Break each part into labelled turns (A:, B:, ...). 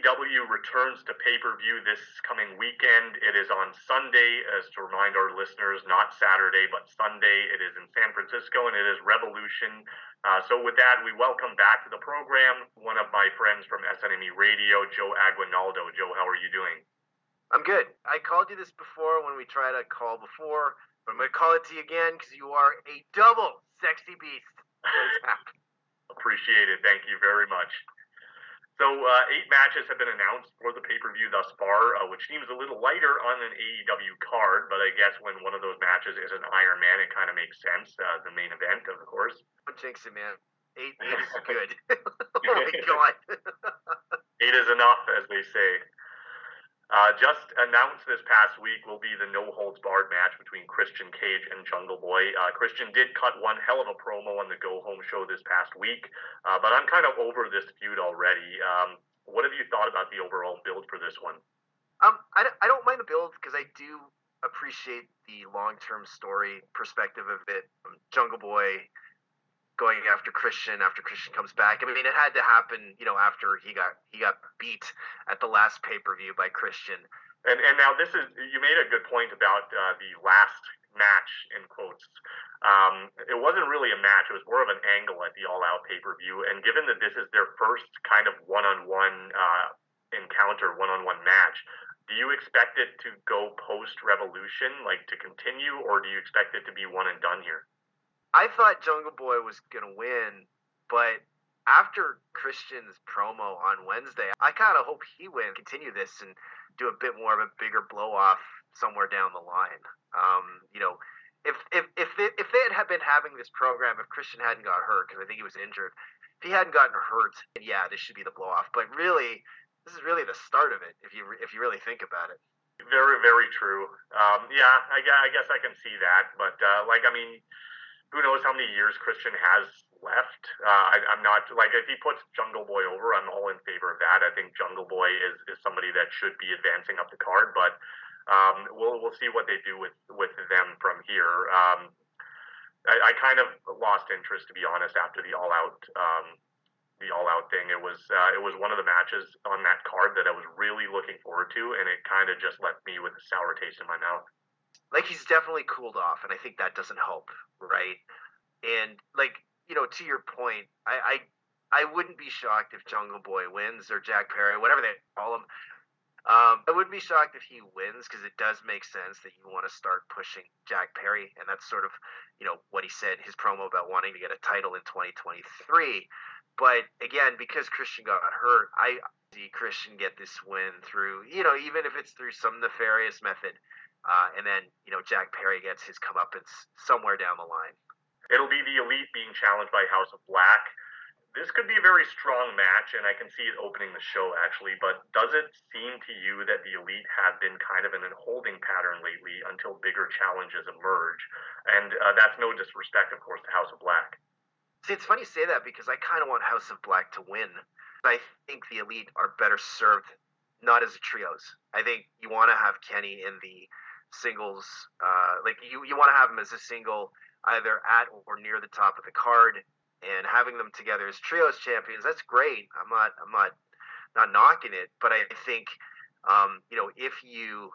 A: AEW returns to pay per view this coming weekend. It is on Sunday, as to remind our listeners, not Saturday, but Sunday. It is in San Francisco and it is Revolution. Uh, so, with that, we welcome back to the program one of my friends from SNME Radio, Joe Aguinaldo. Joe, how are you doing?
B: I'm good. I called you this before when we tried to call before, but I'm going to call it to you again because you are a double sexy beast.
A: Appreciate it. Thank you very much. So uh, eight matches have been announced for the pay-per-view thus far, uh, which seems a little lighter on an AEW card. But I guess when one of those matches is an Iron Man, it kind of makes sense. Uh, the main event, of course.
B: Don't jinx it, man. Eight, eight is good. oh my god.
A: eight is enough, as they say. Uh, just announced this past week will be the no holds barred match between Christian Cage and Jungle Boy. Uh, Christian did cut one hell of a promo on the Go Home show this past week, uh, but I'm kind of over this feud already. Um, what have you thought about the overall build for this one?
B: Um, I, I don't mind the build because I do appreciate the long term story perspective of it. Um, Jungle Boy going after Christian after Christian comes back. I mean, it had to happen, you know, after he got he got beat at the last pay per view by Christian.
A: And and now this is you made a good point about uh, the last match in quotes. Um, it wasn't really a match; it was more of an angle at the All Out pay per view. And given that this is their first kind of one on one encounter, one on one match, do you expect it to go post Revolution, like to continue, or do you expect it to be one and done here?
B: I thought Jungle Boy was gonna win, but after Christian's promo on Wednesday, I kind of hope he win, continue this, and do a bit more of a bigger blow off somewhere down the line. Um, you know, if if if they, if they had been having this program, if Christian hadn't got hurt, because I think he was injured, if he hadn't gotten hurt, yeah, this should be the blow off. But really, this is really the start of it, if you if you really think about it.
A: Very very true. Um, yeah, I, I guess I can see that, but uh, like I mean who knows how many years Christian has left. Uh, I, am not like if he puts Jungle Boy over, I'm all in favor of that. I think Jungle Boy is, is somebody that should be advancing up the card, but um, we'll we'll see what they do with with them from here. Um, I, I, kind of lost interest to be honest after the All Out um, the All Out thing. It was uh, it was one of the matches on that card that I was really looking forward to, and it kind of just left me with a sour taste in my mouth
B: like he's definitely cooled off, and I think that doesn't help, right? And like you know, to your point, I I, I wouldn't be shocked if Jungle Boy wins or Jack Perry, whatever they call him. Um, I wouldn't be shocked if he wins because it does make sense that you want to start pushing Jack Perry, and that's sort of you know what he said his promo about wanting to get a title in 2023. But again, because Christian got hurt, I see Christian get this win through you know even if it's through some nefarious method. Uh, and then, you know, Jack Perry gets his comeuppance somewhere down the line.
A: It'll be the Elite being challenged by House of Black. This could be a very strong match, and I can see it opening the show, actually. But does it seem to you that the Elite have been kind of in a holding pattern lately until bigger challenges emerge? And uh, that's no disrespect, of course, to House of Black.
B: See, it's funny you say that because I kind of want House of Black to win. I think the Elite are better served not as a trios. I think you want to have Kenny in the singles. Uh, like you, you want to have them as a single, either at or near the top of the card, and having them together as trios champions. That's great. I'm not, I'm not, not knocking it, but I think, um, you know, if you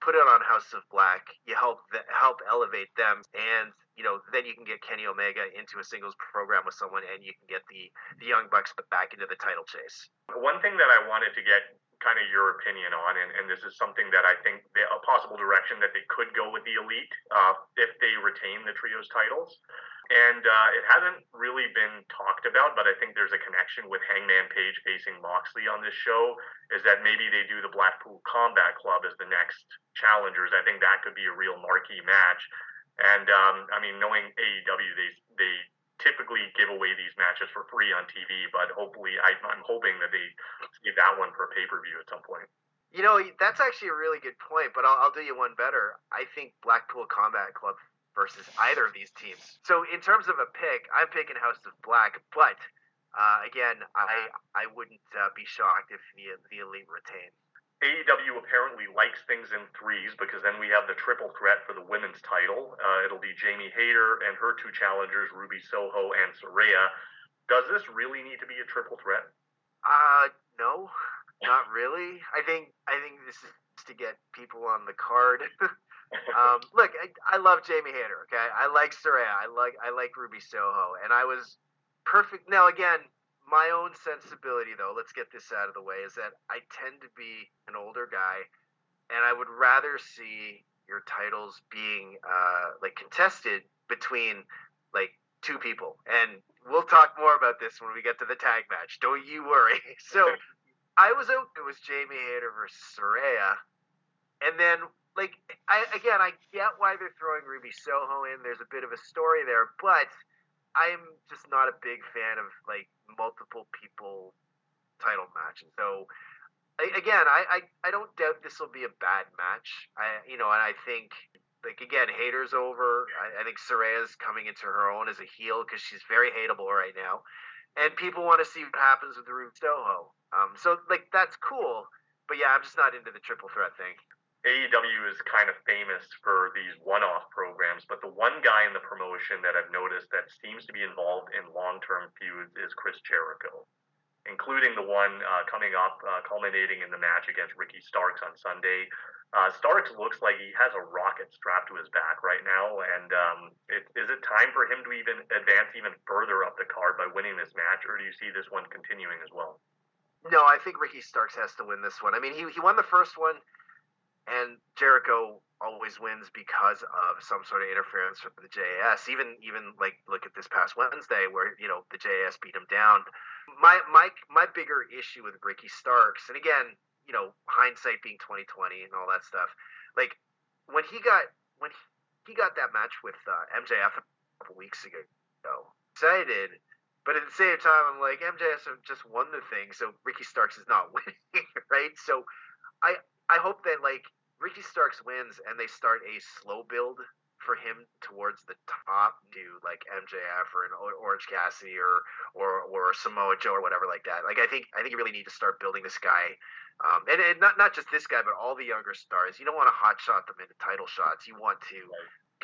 B: put it on House of Black, you help the, help elevate them, and you know, then you can get Kenny Omega into a singles program with someone, and you can get the the Young Bucks back into the title chase.
A: One thing that I wanted to get kind of your opinion on, and, and this is something that I think the, a possible direction that they could go with the elite uh, if they retain the trios titles. And uh, it hasn't really been talked about, but I think there's a connection with Hangman Page facing Moxley on this show. Is that maybe they do the Blackpool Combat Club as the next challengers? I think that could be a real marquee match. And um, I mean, knowing AEW, they they typically give away these matches for free on TV, but hopefully, I, am hoping that they save that one for pay per view at some point.
B: You know, that's actually a really good point, but I'll, I'll do you one better. I think Blackpool Combat Club versus either of these teams. So, in terms of a pick, I'm picking House of Black, but uh, again, I I wouldn't uh, be shocked if the the Elite retain.
A: AEW apparently likes things in threes because then we have the triple threat for the women's title. Uh, it'll be Jamie Hayter and her two challengers, Ruby Soho and Saraya. Does this really need to be a triple threat?
B: Uh, no. not really. I think I think this is to get people on the card. um, look, I, I, love Jamie Hayter. Okay, I like Saraya. I like I like Ruby Soho, and I was perfect. Now again, my own sensibility though. Let's get this out of the way. Is that I tend to be an older guy, and I would rather see your titles being uh, like contested between like two people. And we'll talk more about this when we get to the tag match. Don't you worry. So I was out. It was Jamie Hayter versus Saraya, and then like I again I get why they're throwing Ruby Soho in. There's a bit of a story there, but I'm just not a big fan of like multiple people title matches. So again, I, I, I don't doubt this will be a bad match. I you know, and I think like again, Hayter's over. I, I think Saraya's coming into her own as a heel because she's very hateable right now, and people want to see what happens with the Ruby Soho. Um, so like that's cool, but yeah, I'm just not into the triple threat thing.
A: AEW is kind of famous for these one-off programs, but the one guy in the promotion that I've noticed that seems to be involved in long-term feuds is Chris Jericho including the one uh, coming up, uh, culminating in the match against Ricky Starks on Sunday. Uh, Starks looks like he has a rocket strapped to his back right now, and um, it, is it time for him to even advance even further up the card by winning this match, or do you see this one continuing as well?
B: No, I think Ricky Starks has to win this one. I mean, he he won the first one, and Jericho always wins because of some sort of interference from the JAS. Even even like look at this past Wednesday where you know the JAS beat him down my my my bigger issue with Ricky Starks, and again, you know, hindsight being twenty twenty and all that stuff. Like when he got when he got that match with uh, MJF a couple weeks ago, excited. But at the same time, I'm like MJF just won the thing, so Ricky Starks is not winning, right? So I I hope that like Ricky Starks wins and they start a slow build for him towards the top to like MJF or an Orange Cassidy or or or Samoa Joe or whatever like that. Like I think I think you really need to start building this guy, um, and, and not not just this guy, but all the younger stars. You don't want to hot shot them into title shots. You want to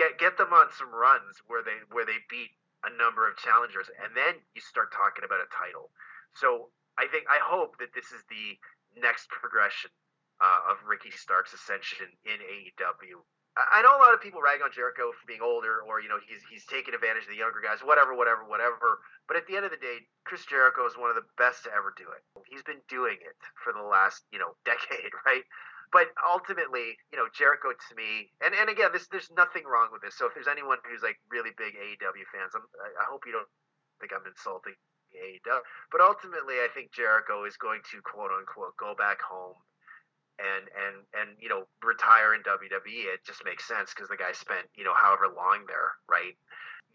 B: get get them on some runs where they where they beat a number of challengers, and then you start talking about a title. So I think I hope that this is the next progression uh, of Ricky Stark's ascension in AEW. I know a lot of people rag on Jericho for being older, or you know he's he's taking advantage of the younger guys, whatever, whatever, whatever. But at the end of the day, Chris Jericho is one of the best to ever do it. He's been doing it for the last you know decade, right? But ultimately, you know, Jericho to me, and, and again, this there's nothing wrong with this. So if there's anyone who's like really big AEW fans, I'm, I hope you don't think I'm insulting AEW. But ultimately, I think Jericho is going to quote unquote go back home and and and you know retire in WWE, it just makes sense because the guy spent you know however long there, right?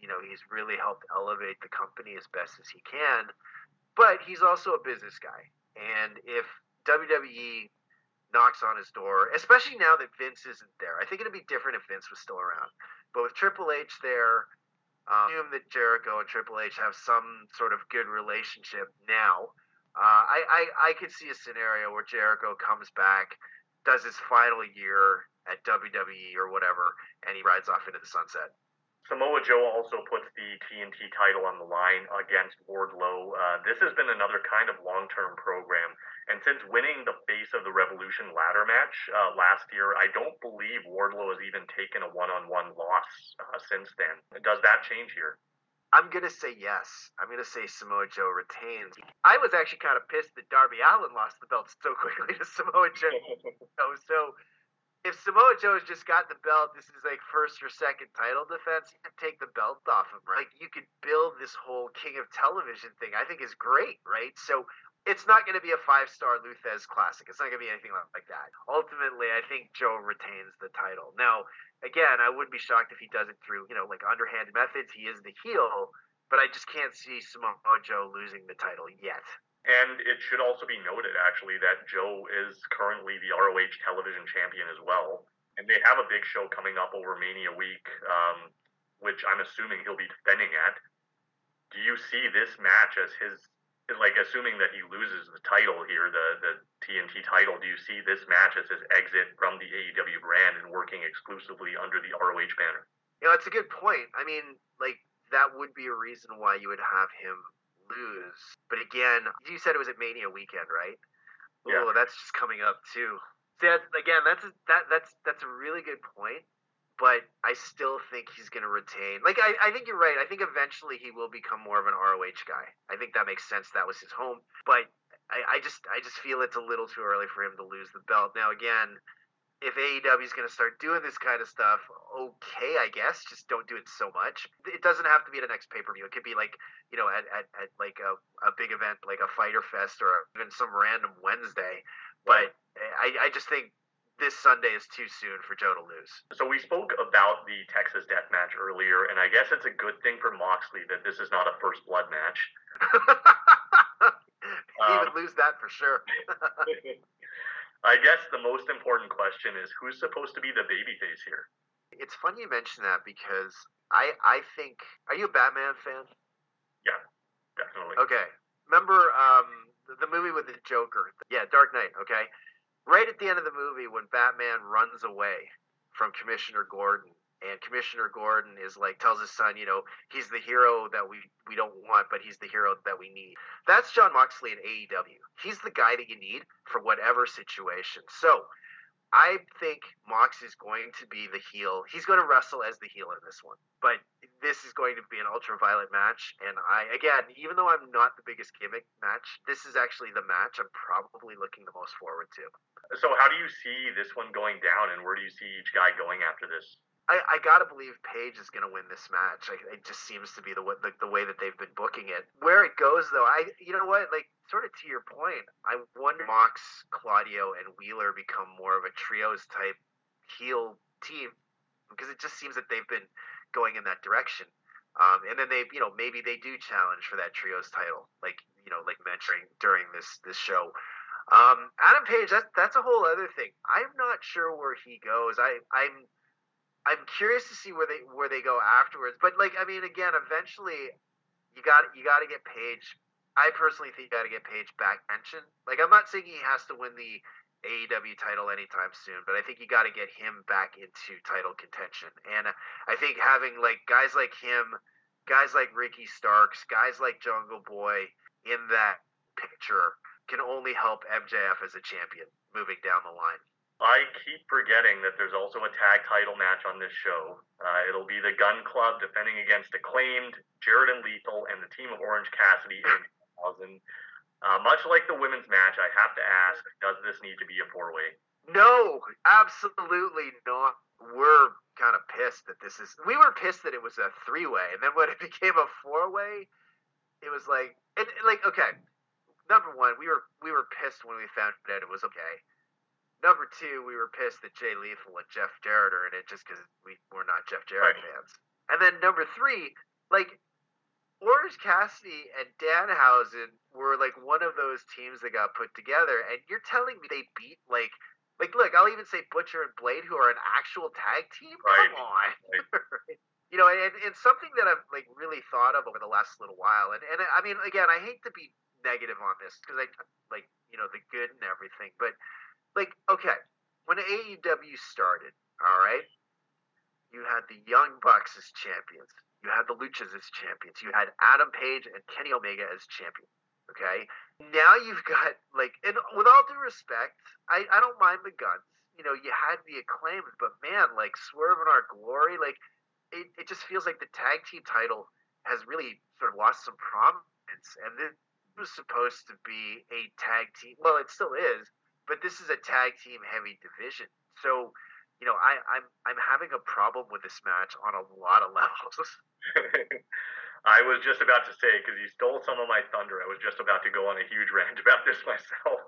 B: You know he's really helped elevate the company as best as he can, but he's also a business guy, and if WWE knocks on his door, especially now that Vince isn't there, I think it'd be different if Vince was still around. But with Triple H there, um, assume that Jericho and Triple H have some sort of good relationship now uh, I, I I could see a scenario where Jericho comes back, does his final year at WWE or whatever, and he rides off into the sunset.
A: Samoa Joe also puts the TNT title on the line against Wardlow. Uh, this has been another kind of long-term program, and since winning the face of the Revolution ladder match uh, last year, I don't believe Wardlow has even taken a one-on-one loss uh, since then. Does that change here?
B: I'm gonna say yes. I'm gonna say Samoa Joe retains. I was actually kind of pissed that Darby Allin lost the belt so quickly to Samoa Joe. so if Samoa Joe has just got the belt, this is like first or second title defense. You can take the belt off him, right? Like you could build this whole King of Television thing. I think is great, right? So it's not going to be a five star Lou Thesz classic. It's not going to be anything like that. Ultimately, I think Joe retains the title. Now, again, I wouldn't be shocked if he does it through, you know, like underhand methods. He is the heel, but I just can't see Samoa Joe losing the title yet.
A: And it should also be noted, actually, that Joe is currently the ROH television champion as well. And they have a big show coming up over Mania week, um, which I'm assuming he'll be defending at. Do you see this match as his like assuming that he loses the title here, the the TNT title, do you see this match as his exit from the AEW brand and working exclusively under the ROH banner?
B: You know, it's a good point. I mean, like that would be a reason why you would have him lose. But again, you said it was at Mania weekend, right? Yeah. Oh, that's just coming up too. See, that's, again, that's a, that that's that's a really good point. But I still think he's going to retain. Like I, I think you're right. I think eventually he will become more of an ROH guy. I think that makes sense. That was his home. But I, I just I just feel it's a little too early for him to lose the belt. Now again, if AEW is going to start doing this kind of stuff, okay, I guess. Just don't do it so much. It doesn't have to be the next pay per view. It could be like, you know, at, at, at like a, a big event like a Fyter Fest or even some random Wednesday. But I, I just think this Sunday is too soon for Joe to lose.
A: So we spoke about the Texas Death Match earlier, and I guess it's a good thing for Moxley that this is not a first blood match.
B: he um, would lose that for sure.
A: I guess the most important question is who's supposed to be the babyface here?
B: It's funny you mention that because I I think are you a Batman fan?
A: Yeah, definitely.
B: Okay. Remember um the movie with the Joker? Yeah, Dark Knight, okay? Right at the end of the movie when Batman runs away from Commissioner Gordon and Commissioner Gordon is like tells his son, you know, he's the hero that we we don't want, but he's the hero that we need. That's Jon Moxley in AEW. He's the guy that you need for whatever situation. So I think Mox is going to be the heel. He's going to wrestle as the heel in this one, but this is going to be an ultraviolet match. And I, again, even though I'm not the biggest gimmick match, this is actually the match I'm probably looking the most forward to.
A: So, how do you see this one going down, and where do you see each guy going after this?
B: I, I gotta believe Page is gonna win this match. I, it just seems to be the, the the way that they've been booking it. Where it goes, though, I you know what, like sort of to your point, I wonder Mox, Claudio, and Wheeler become more of a trios type heel team because it just seems that they've been going in that direction. Um, and then they, you know, maybe they do challenge for that trios title, like you know, like mentoring during this this show. Um, Adam Page, that's that's a whole other thing. I'm not sure where he goes. I I'm I'm curious to see where they where they go afterwards. But like, I mean, again, eventually, you got you got to get Page. I personally think you got to get Page back mentioned. Like, I'm not saying he has to win the AEW title anytime soon, but I think you got to get him back into title contention. And I think having like guys like him, guys like Ricky Starks, guys like Jungle Boy in that picture can only help MJF as a champion moving down the line.
A: I keep forgetting that there's also a tag title match on this show. Uh, it'll be the Gunn Club defending against Acclaimed, Jarrett and Lethal, and the team of Orange Cassidy in 2000. Uh, much like the women's match, I have to ask, does this need to be a four way?
B: No, absolutely not. We're kind of pissed that this is. We were pissed that it was a three way, and then when it became a four way, it was like, it, like okay. Number one, we were we were pissed when we found out it was okay Number two, we were pissed that Jay Lethal and Jeff Jarrett are in it just because we were not Jeff Jarrett right. fans. And then number three, like Orange Cassidy and Danhausen were like one of those teams that got put together, and you're telling me they beat like like look, I'll even say Butcher and Blade, who are an actual tag team.
A: Right.
B: Come on. Right. you know, and it's something that I've like really thought of over the last little while. And and I mean, again, I hate to be negative on this because I like you know the good and everything, but like, okay, when AEW started, all right, you had the Young Bucks as champions. You had the Luchas as champions. You had Adam Page and Kenny Omega as champions. Okay. Now you've got like, and with all due respect, I, I don't mind the Gunns. You know, you had the acclaim, but man, like Swerve in Our Glory, like it, it just feels like the tag team title has really sort of lost some prominence. And this was supposed to be a tag team. Well, it still is, but this is a tag team heavy division. So, you know, I, I'm I'm having a problem with this match on a lot of levels.
A: I was just about to say because you stole some of my thunder. I was just about to go on a huge rant about this myself.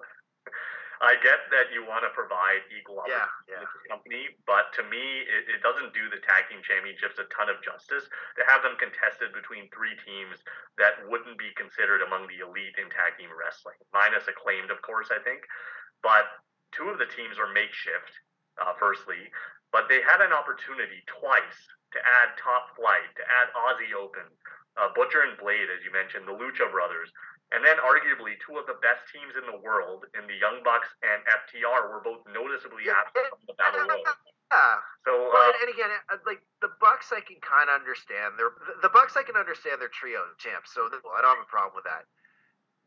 A: I get that you want to provide equal opportunity yeah, yeah. to the company, but to me, it, it, doesn't do the tag team championships a ton of justice to have them contested between three teams that wouldn't be considered among the elite in tag team wrestling, minus acclaimed, of course. I think, but two of the teams are makeshift, uh, firstly, but they had an opportunity twice to add Top Flight, to add Aussie Open, uh, Butcher and Blade, as you mentioned, the Lucha Brothers, and then arguably two of the best teams in the world in the Young Bucks and FTR were both noticeably absent from the Battle Royal.
B: Yeah. So, well, uh, and, again, uh, like the Bucks, I can kind of understand. They're the Bucks. I can understand their trio champs, so I don't have a problem with that.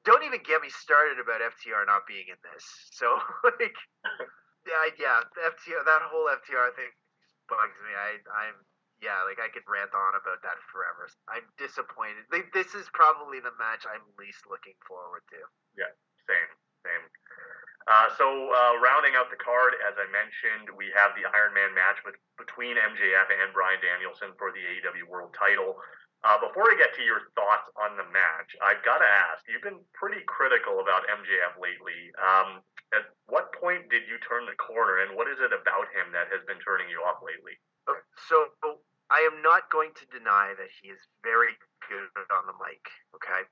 B: don't even get me started about FTR not being in this. So like, yeah, yeah, FTR that whole FTR thing bugs me. I I'm yeah, like I could rant on about that forever. I'm disappointed. Like, this is probably the match I'm least looking forward to.
A: Yeah, same, same. Uh, so uh, rounding out the card, as I mentioned, we have the Iron Man match with, between MJF and Bryan Danielson for the AEW World Title. Uh, before I get to your thoughts on the match, I've got to ask: You've been pretty critical about MJF lately. Um, at what point did you turn the corner, and what is it about him that has been turning you off lately?
B: So I am not going to deny that he is very good on the mic. Okay,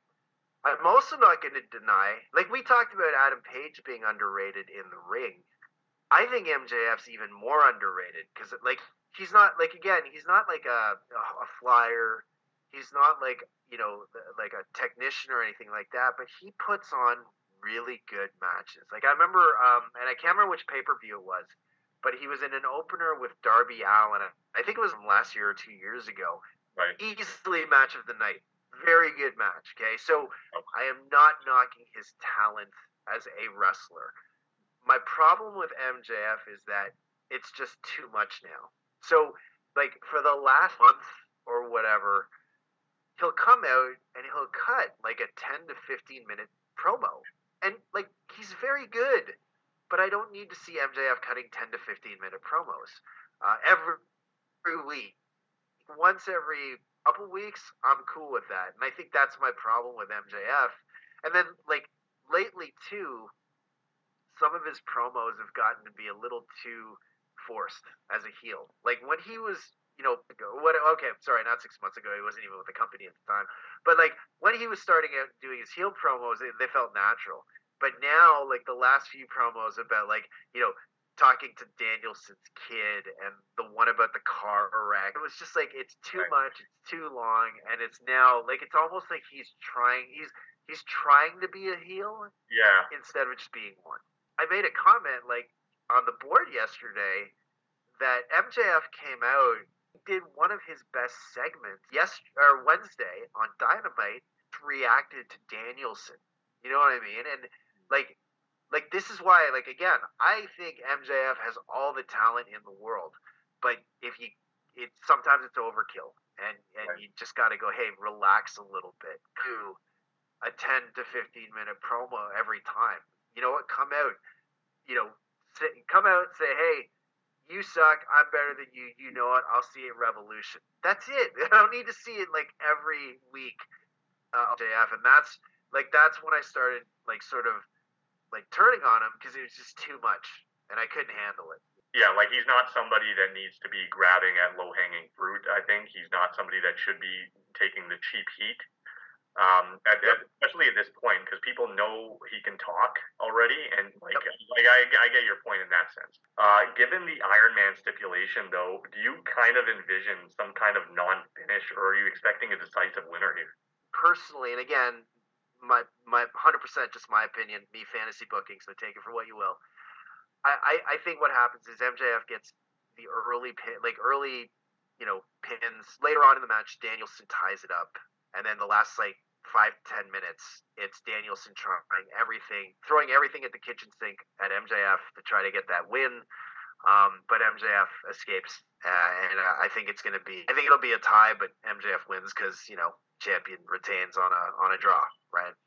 B: I'm also not going to deny, like we talked about Adam Page being underrated in the ring. I think MJF's even more underrated because, like, he's not like again, he's not like a a flyer. He's not like you know like a technician or anything like that. But he puts on really good matches. Like I remember, um, and I can't remember which pay per view it was but he was in an opener with Darby Allin. I think it was last year or two years ago.
A: Right.
B: Easily match of the night. Very good match. Okay, so okay. I am not knocking his talent as a wrestler. My problem with MJF is that it's just too much now. So, like for the last month or whatever, he'll come out and he'll cut like a 10 to 15 minute promo. And like he's very good but I don't need to see MJF cutting 10 to 15 minute promos uh, every, every week. Once every couple weeks, I'm cool with that. And I think that's my problem with MJF. And then, like, lately, too, some of his promos have gotten to be a little too forced as a heel. Like, when he was, you know, what, okay, sorry, not six months ago, he wasn't even with the company at the time. But, like, when he was starting out doing his heel promos, they, they felt natural. But now, like the last few promos about like you know talking to Danielson's kid and the one about the car wreck, it was just like it's too right. much, it's too long, and it's now like it's almost like he's trying he's he's trying to be a heel,
A: yeah,
B: instead of just being one. I made a comment like on the board yesterday that MJF came out did one of his best segments yes or Wednesday on Dynamite reacted to Danielson. You know what I mean? And like like this is why like again i think mjf has all the talent in the world but if you it sometimes it's overkill and and right. you just got to go hey relax a little bit do a 10 to 15 minute promo every time you know what come out you know sit, come out and say hey you suck i'm better than you you know what i'll see it revolution that's it i don't need to see it like every week uh, jf and that's like that's when i started like sort of like turning on him because it was just too much, and I couldn't handle it.
A: Yeah, like he's not somebody that needs to be grabbing at low hanging fruit. I think he's not somebody that should be taking the cheap heat. Um, at, yep. especially at this point, because people know he can talk already, and like, yep. like I, I get your point in that sense. Uh, given the Iron Man stipulation, though, do you kind of envision some kind of non-finish, or are you expecting a decisive winner here?
B: Personally, and again, my my hundred percent just my opinion, me fantasy booking, so take it for what you will. I, I, I think what happens is MJF gets the early pin like early, you know, pins. Later on in the match, Danielson ties it up. And then the last like five, ten minutes, it's Danielson trying everything, throwing everything at the kitchen sink at MJF to try to get that win. Um, but MJF escapes, uh, and uh, I think it's going to be. I think it'll be a tie, but MJF wins because you know champion retains on a on a draw, right?